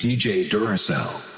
DJ Duracell.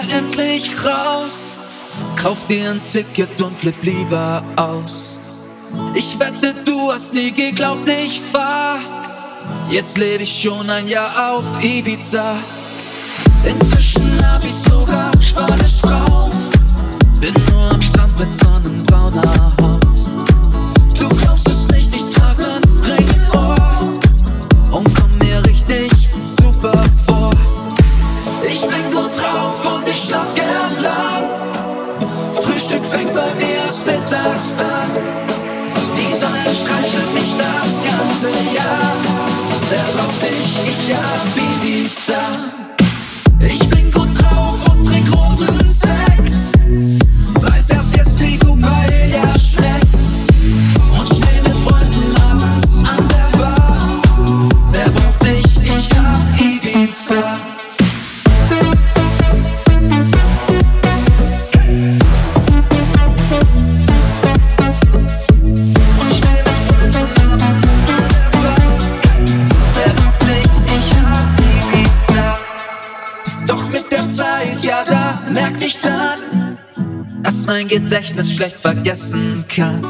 hier endlich raus. Kauf dir ein Ticket und flipp lieber aus. Ich wette, du hast nie geglaubt, ich war. Jetzt lebe ich schon ein Jahr auf Ibiza. Inzwischen hab ich sogar Spanisch drauf. Bin nur am Strand mit Sonnenbrauner. Gedächtnis schlecht vergessen kann.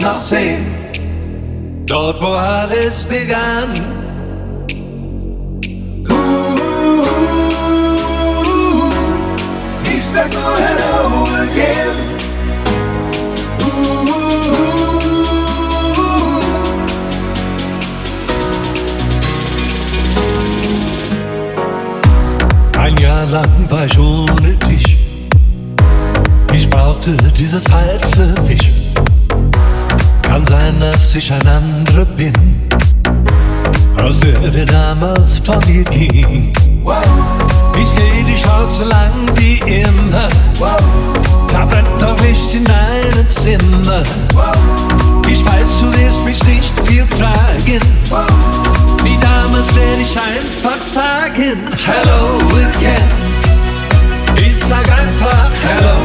Nacht nach dort wo alles begann. ich ein anderer bin, als der, der damals von mir ging. Ich geh die Chance lang wie immer, tappert doch Licht in deinem Zimmer. Ich weiß, du wirst mich nicht viel fragen, wie damals werde ich einfach sagen: Hello again. Ich sag einfach Hello.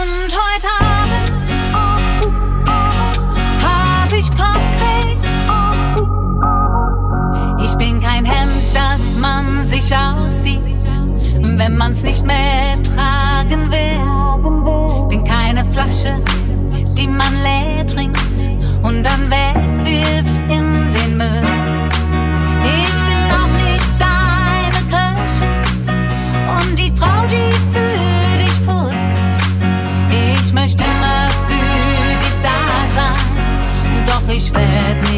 Und heute Abend hab ich Kopfweh. Ich bin kein Hemd, das man sich aussieht, wenn man's nicht mehr tragen will. Bin keine Flasche, die man leer trinkt und dann wegwirft. that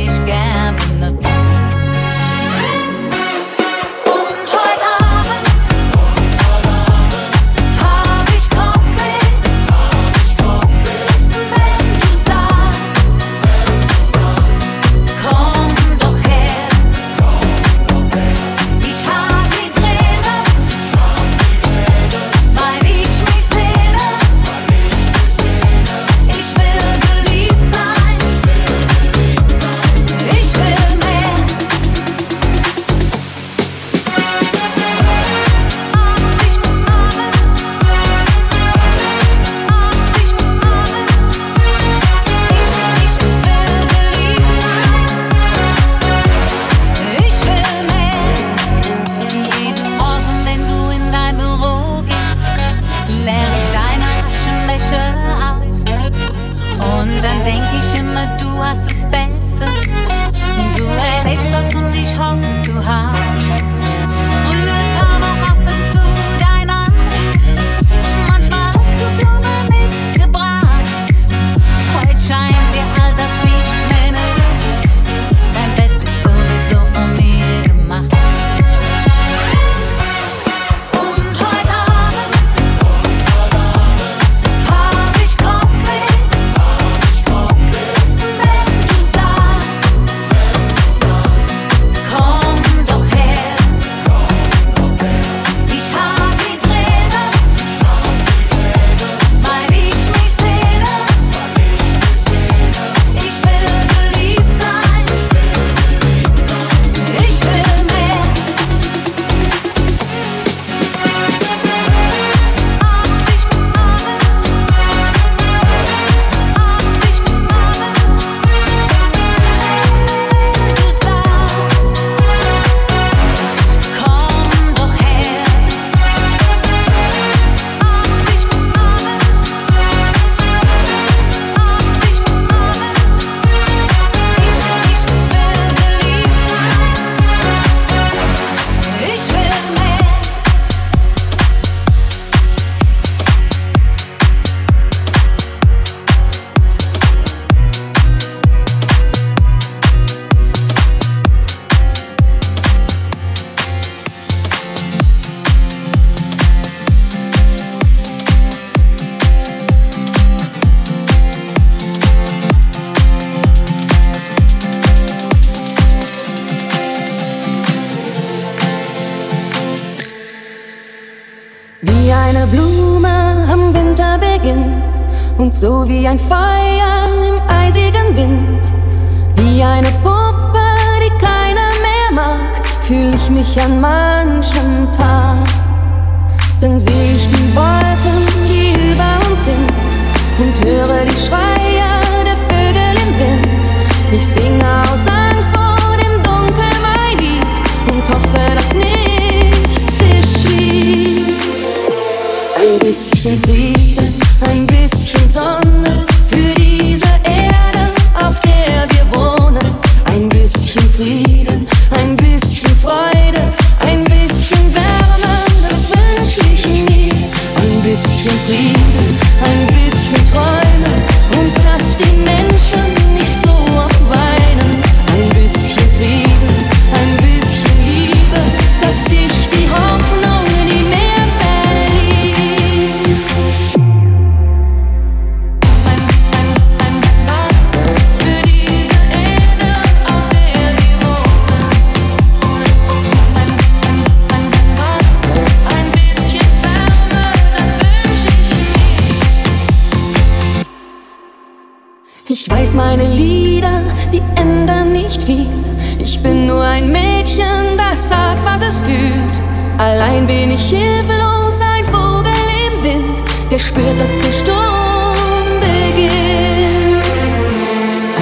fühlt. Allein bin ich hilflos, ein Vogel im Wind, der spürt, dass der Sturm beginnt.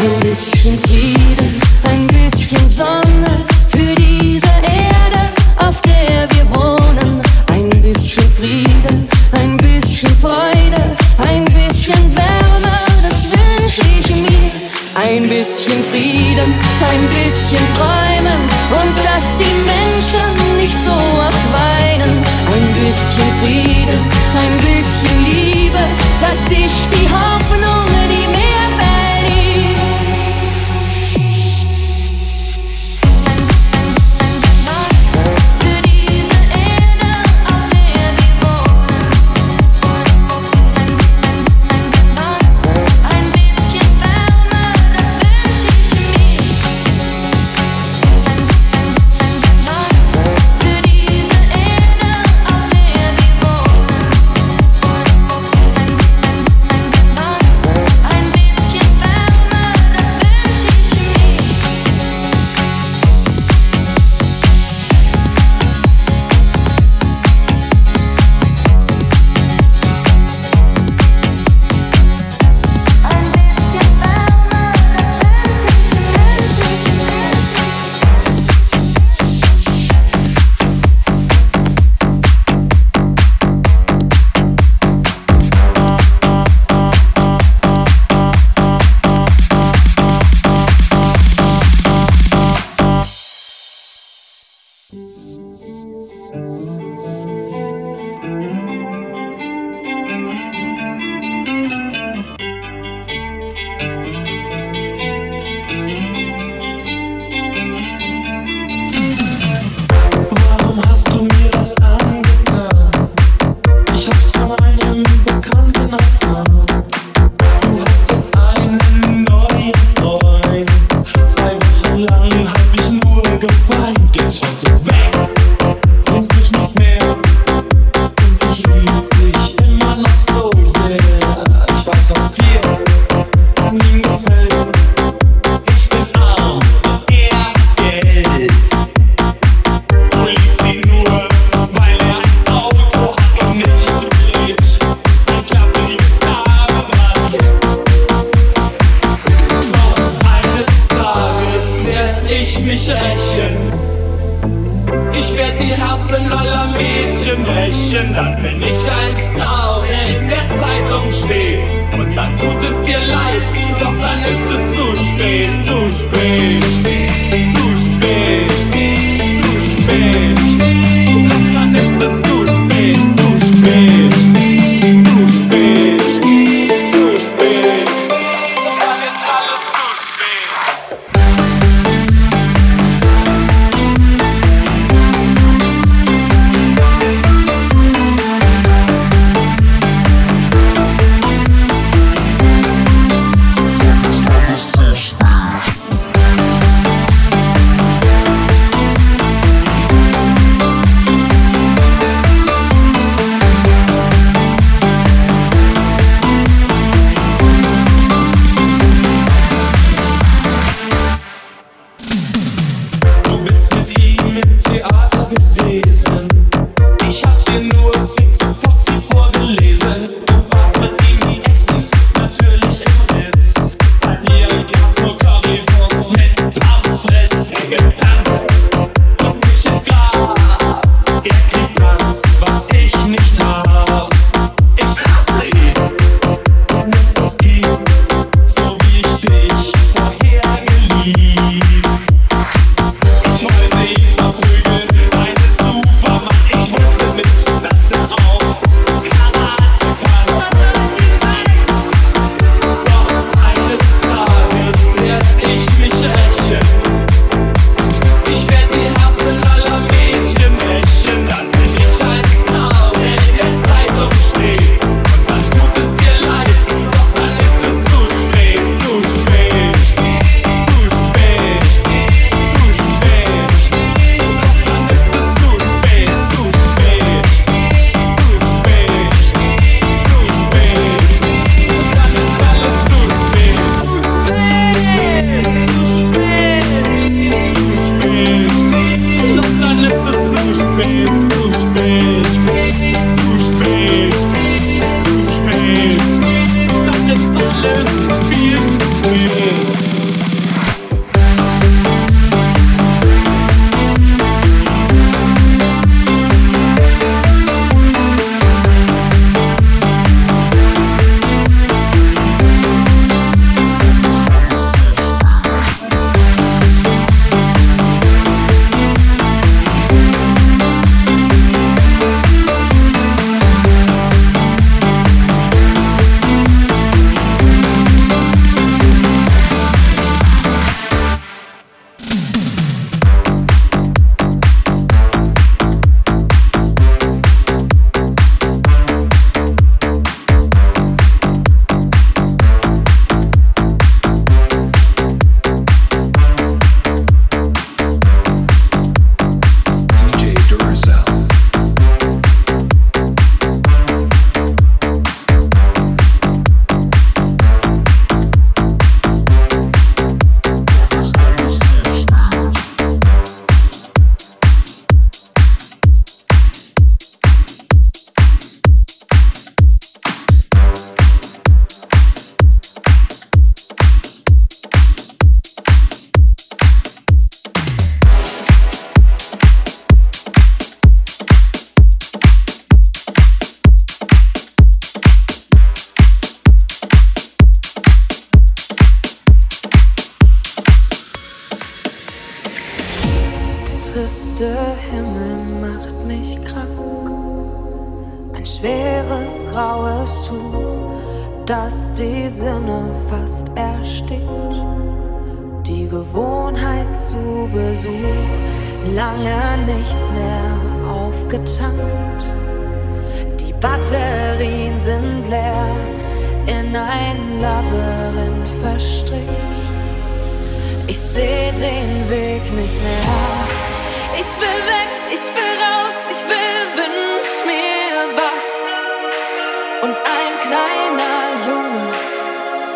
Ein bisschen Frieden, ein bisschen Sonne für diese Erde, auf der wir wohnen. Ein bisschen Frieden, ein bisschen Freude, ein bisschen Wärme, das wünsche ich mir. Ein bisschen Frieden, ein bisschen Träumen und dass die Menschen nicht so oft weinen. Ein bisschen Frieden, ein bisschen Liebe, dass ich die habe.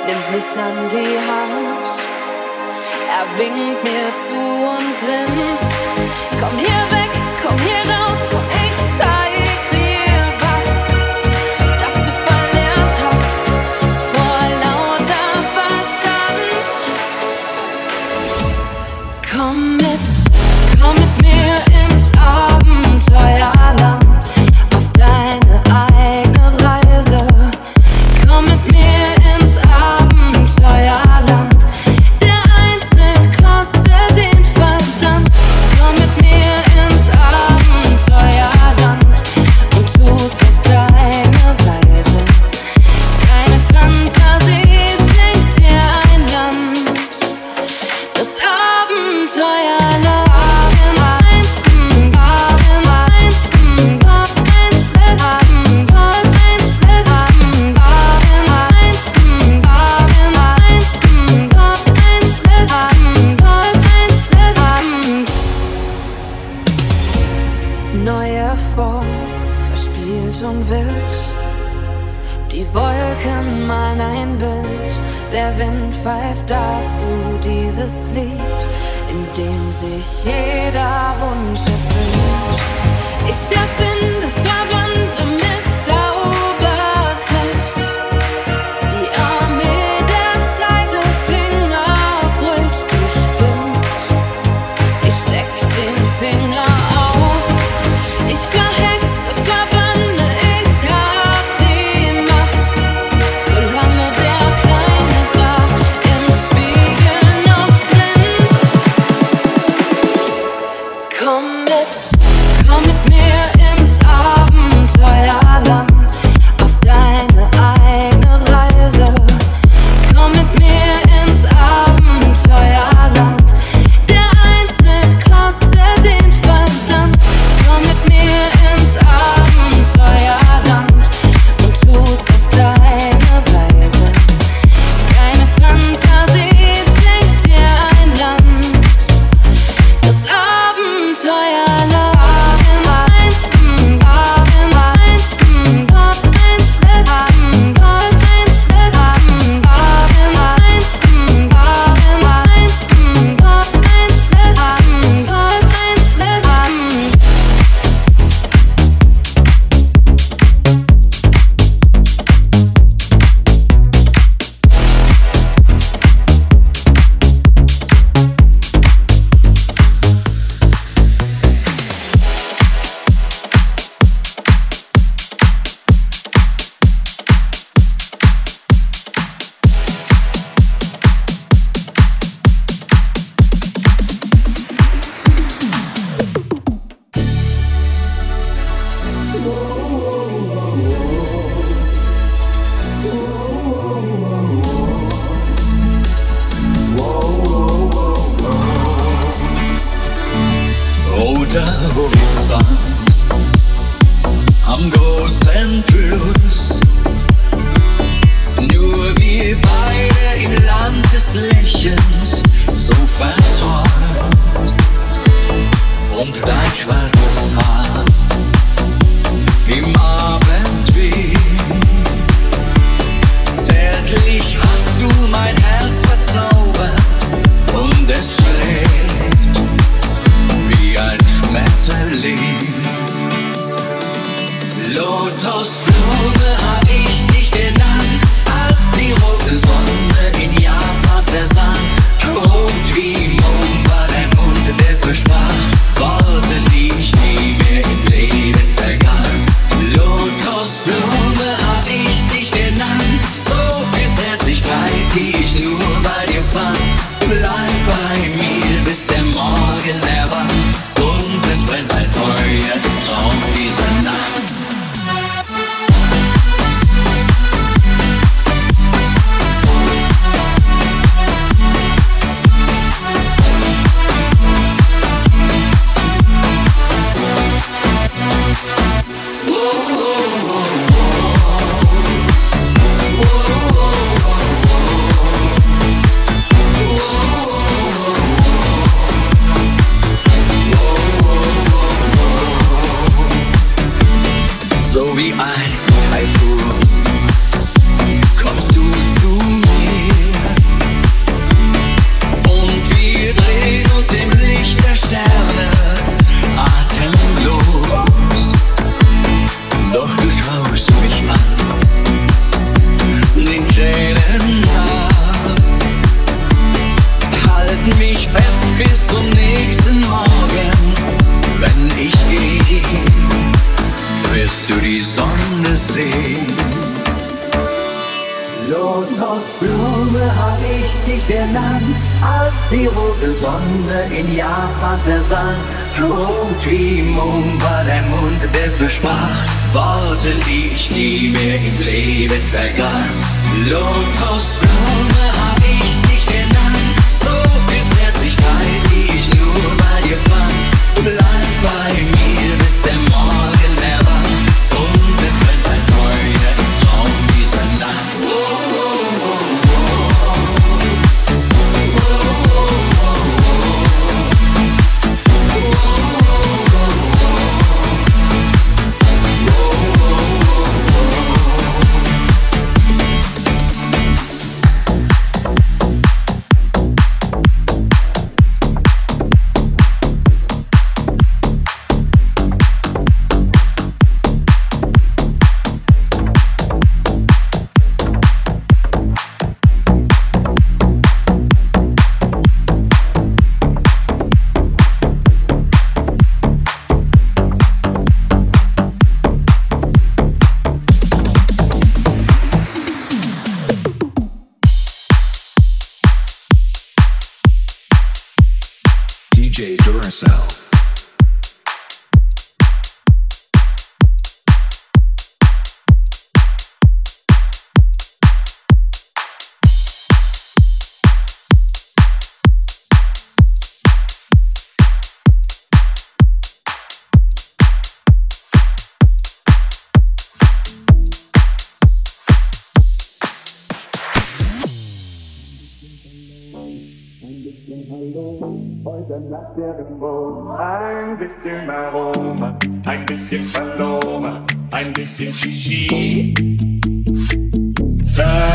nimmt mich an die Hand. Er winkt mir zu und grinst. Komm hier weg, komm hier raus. ein bisschen Aroma, ein bisschen Paloma, ein bisschen Chichi. Ah.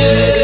yeah.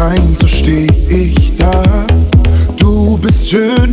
Aus Stein, so steh ich da. Du bist Schönheit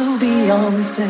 und tanzt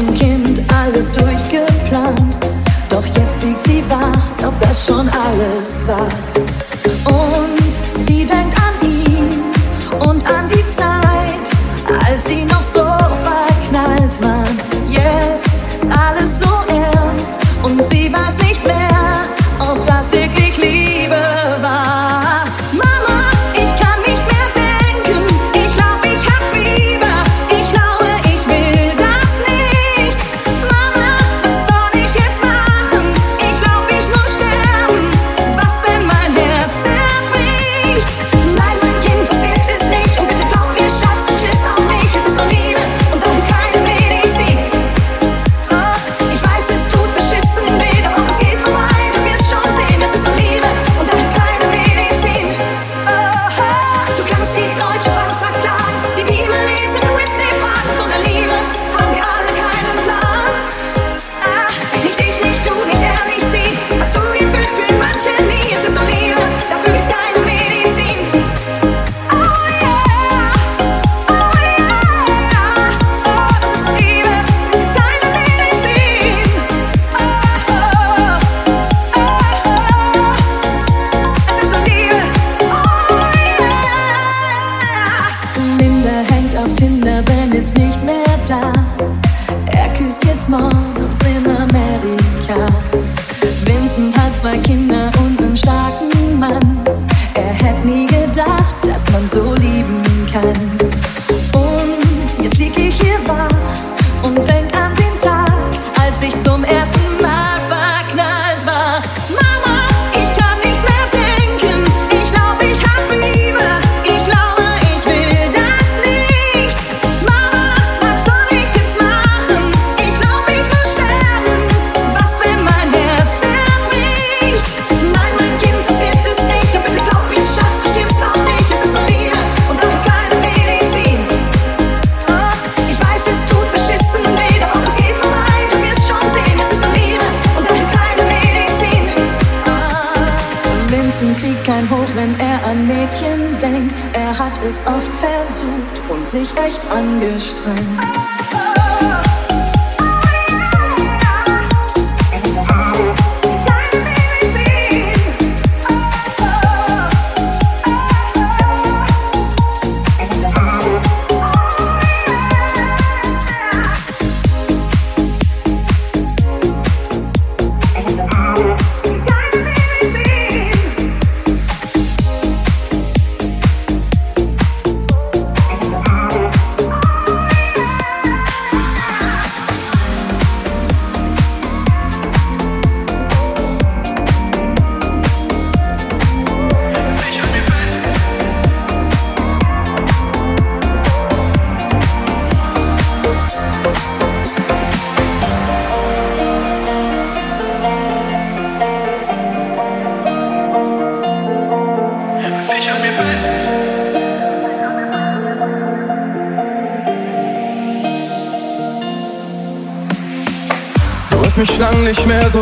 some kids.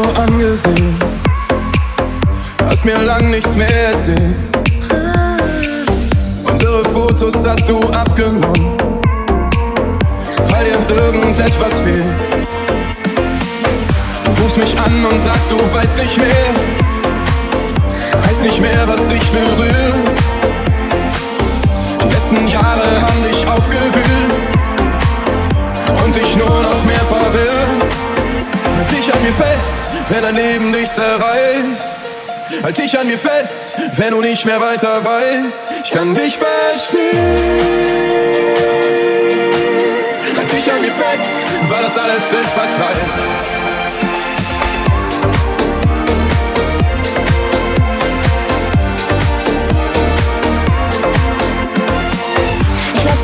So angesehen. Hast mir lang nichts mehr erzählt. Unsere Fotos hast du abgenommen, weil dir irgendetwas fehlt. Du rufst mich an und sagst, du weißt nicht mehr. Weißt nicht mehr, was dich berührt. Die letzten Jahre haben dich aufgewühlt und dich nur noch mehr verwirrt. Halt dich an mir fest, wenn dein Leben dich zerreißt. Halt dich an mir fest, wenn du nicht mehr weiter weißt. Ich kann dich verstehen. Halt dich an mir fest, weil das alles ist, was bleibt.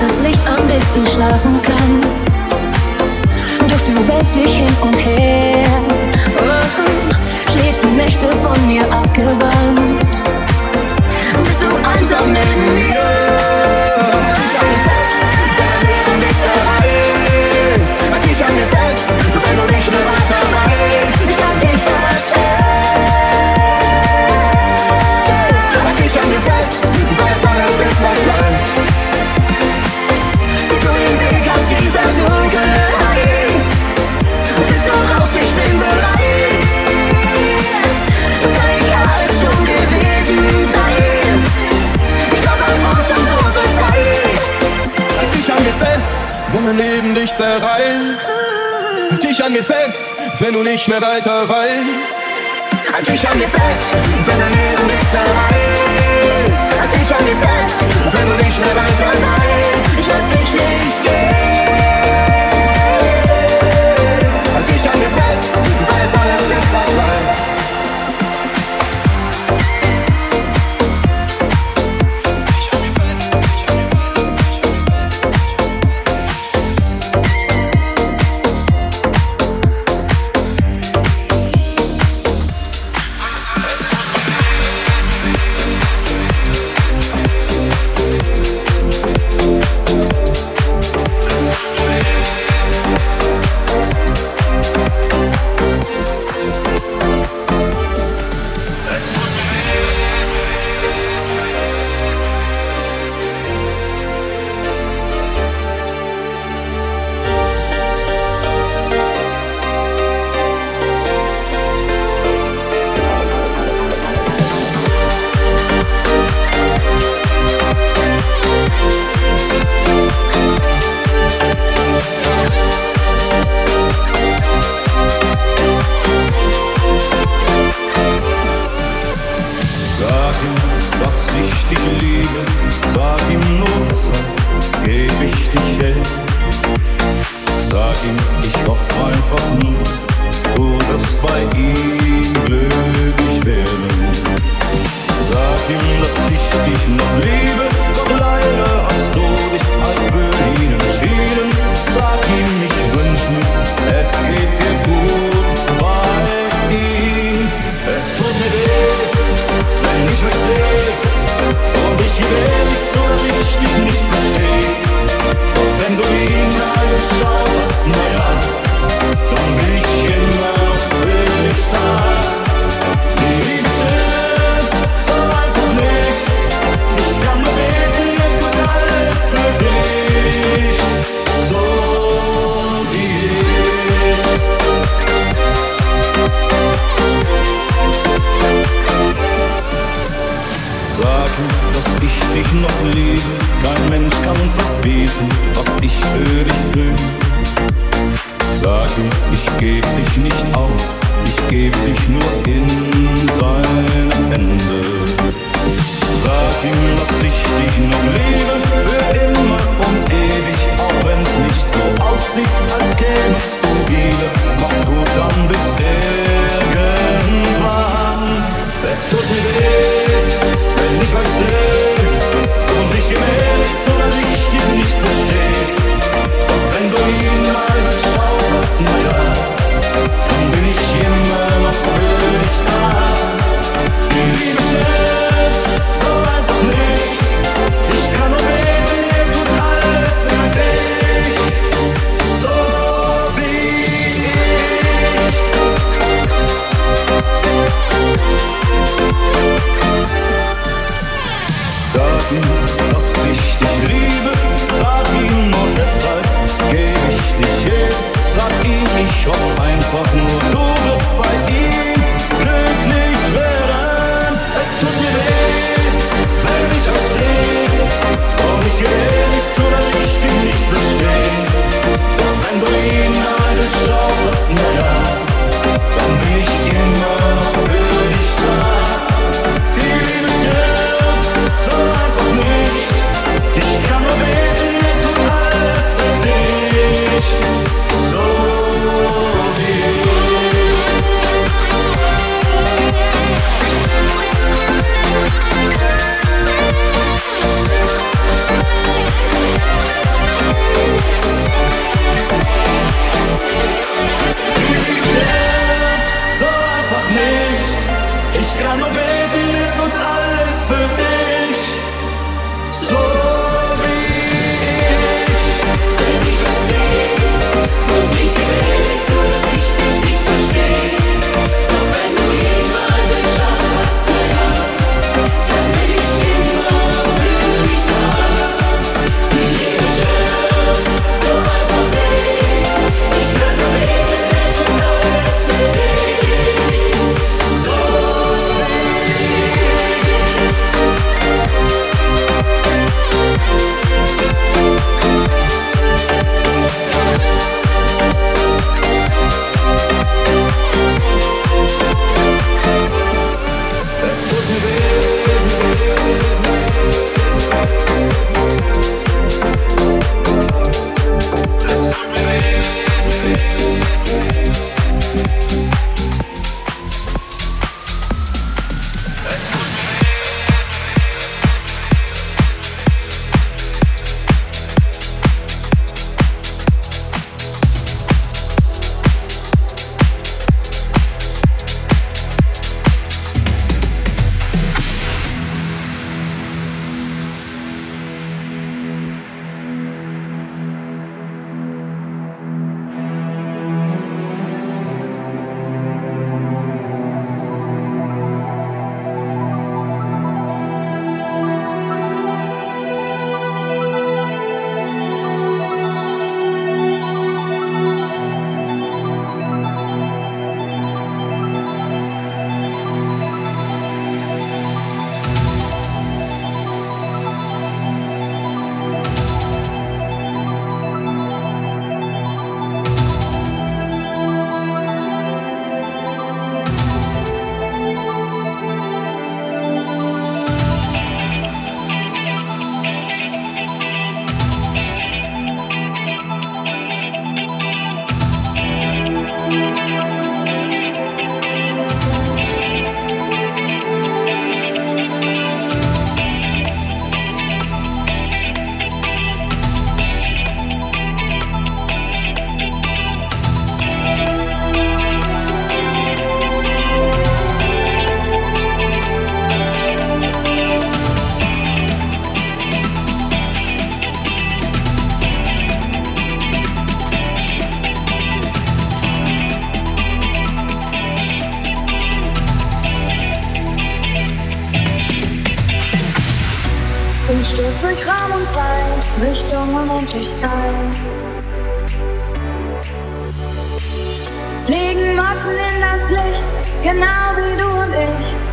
Das Licht an, bis du schlafen kannst. Doch du wälzt dich hin und her. Schläfst Nächte von mir abgewandt. Bist du einsam neben mir? Dich an mir fest, wenn dein Leben dich zerreißt. Halt dich an mir fest, wenn du mein Leben dich zerreißt. Halt dich an mir fest, wenn du nicht mehr weiter weißt. Halt dich an mir fest, wenn dein Leben dich zerreißt. Halt dich an mir fest, wenn du nicht mehr weiter weißt. Ich lass dich nicht gehen. Genau wie du und ich.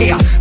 care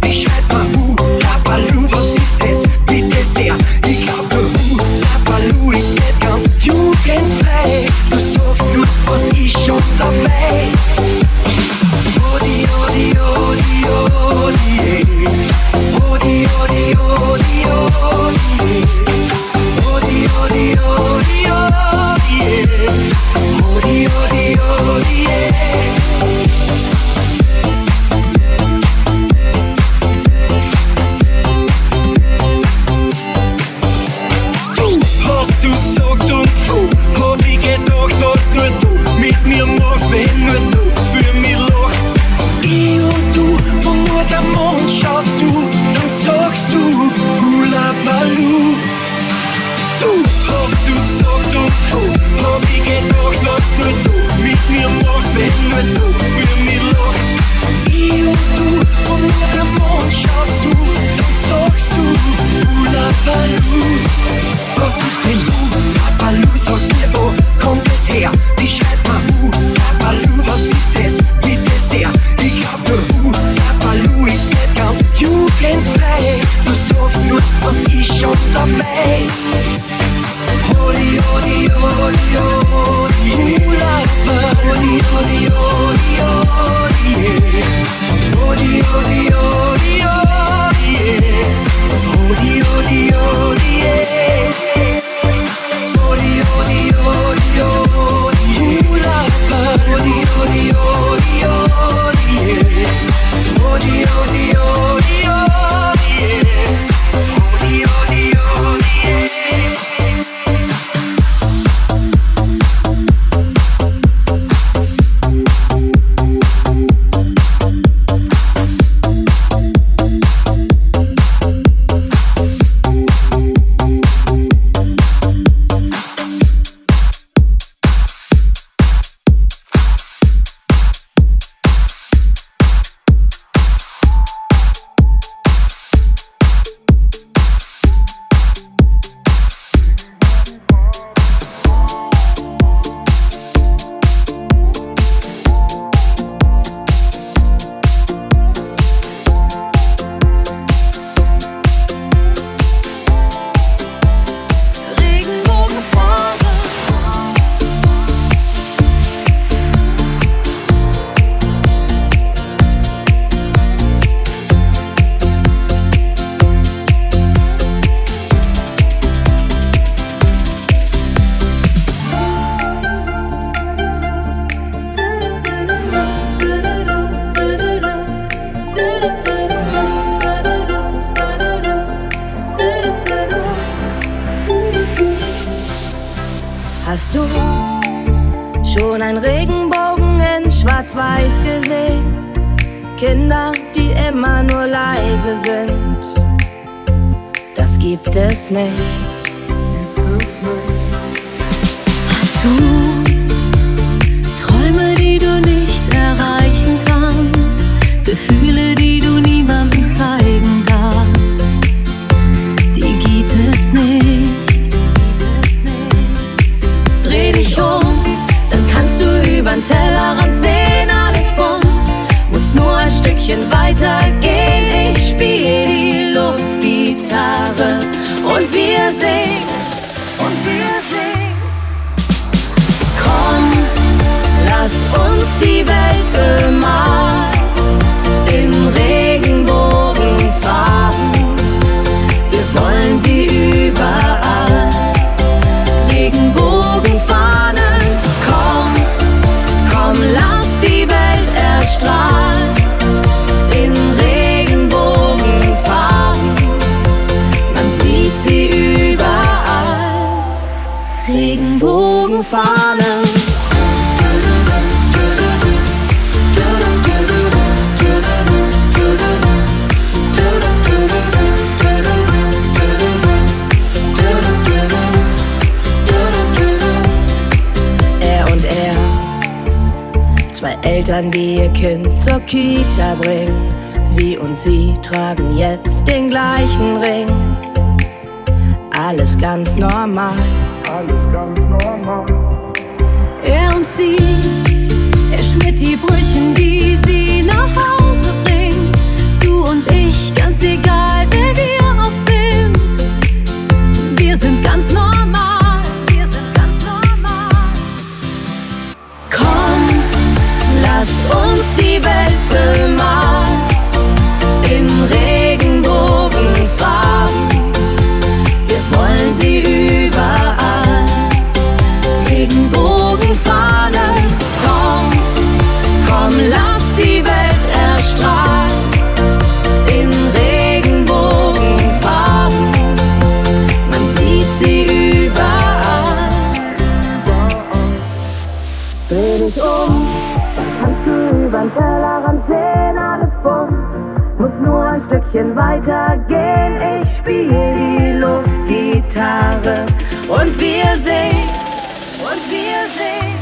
sie. Er schmiert die Brüchen, die sie nach Hause bringt. Du und ich, ganz egal, wer wir auch sind. Wir sind ganz normal. Komm, Lass uns die Welt bemalen. Stückchen weiter gehen. Ich spiel die Luftgitarre und wir singen, und wir singen.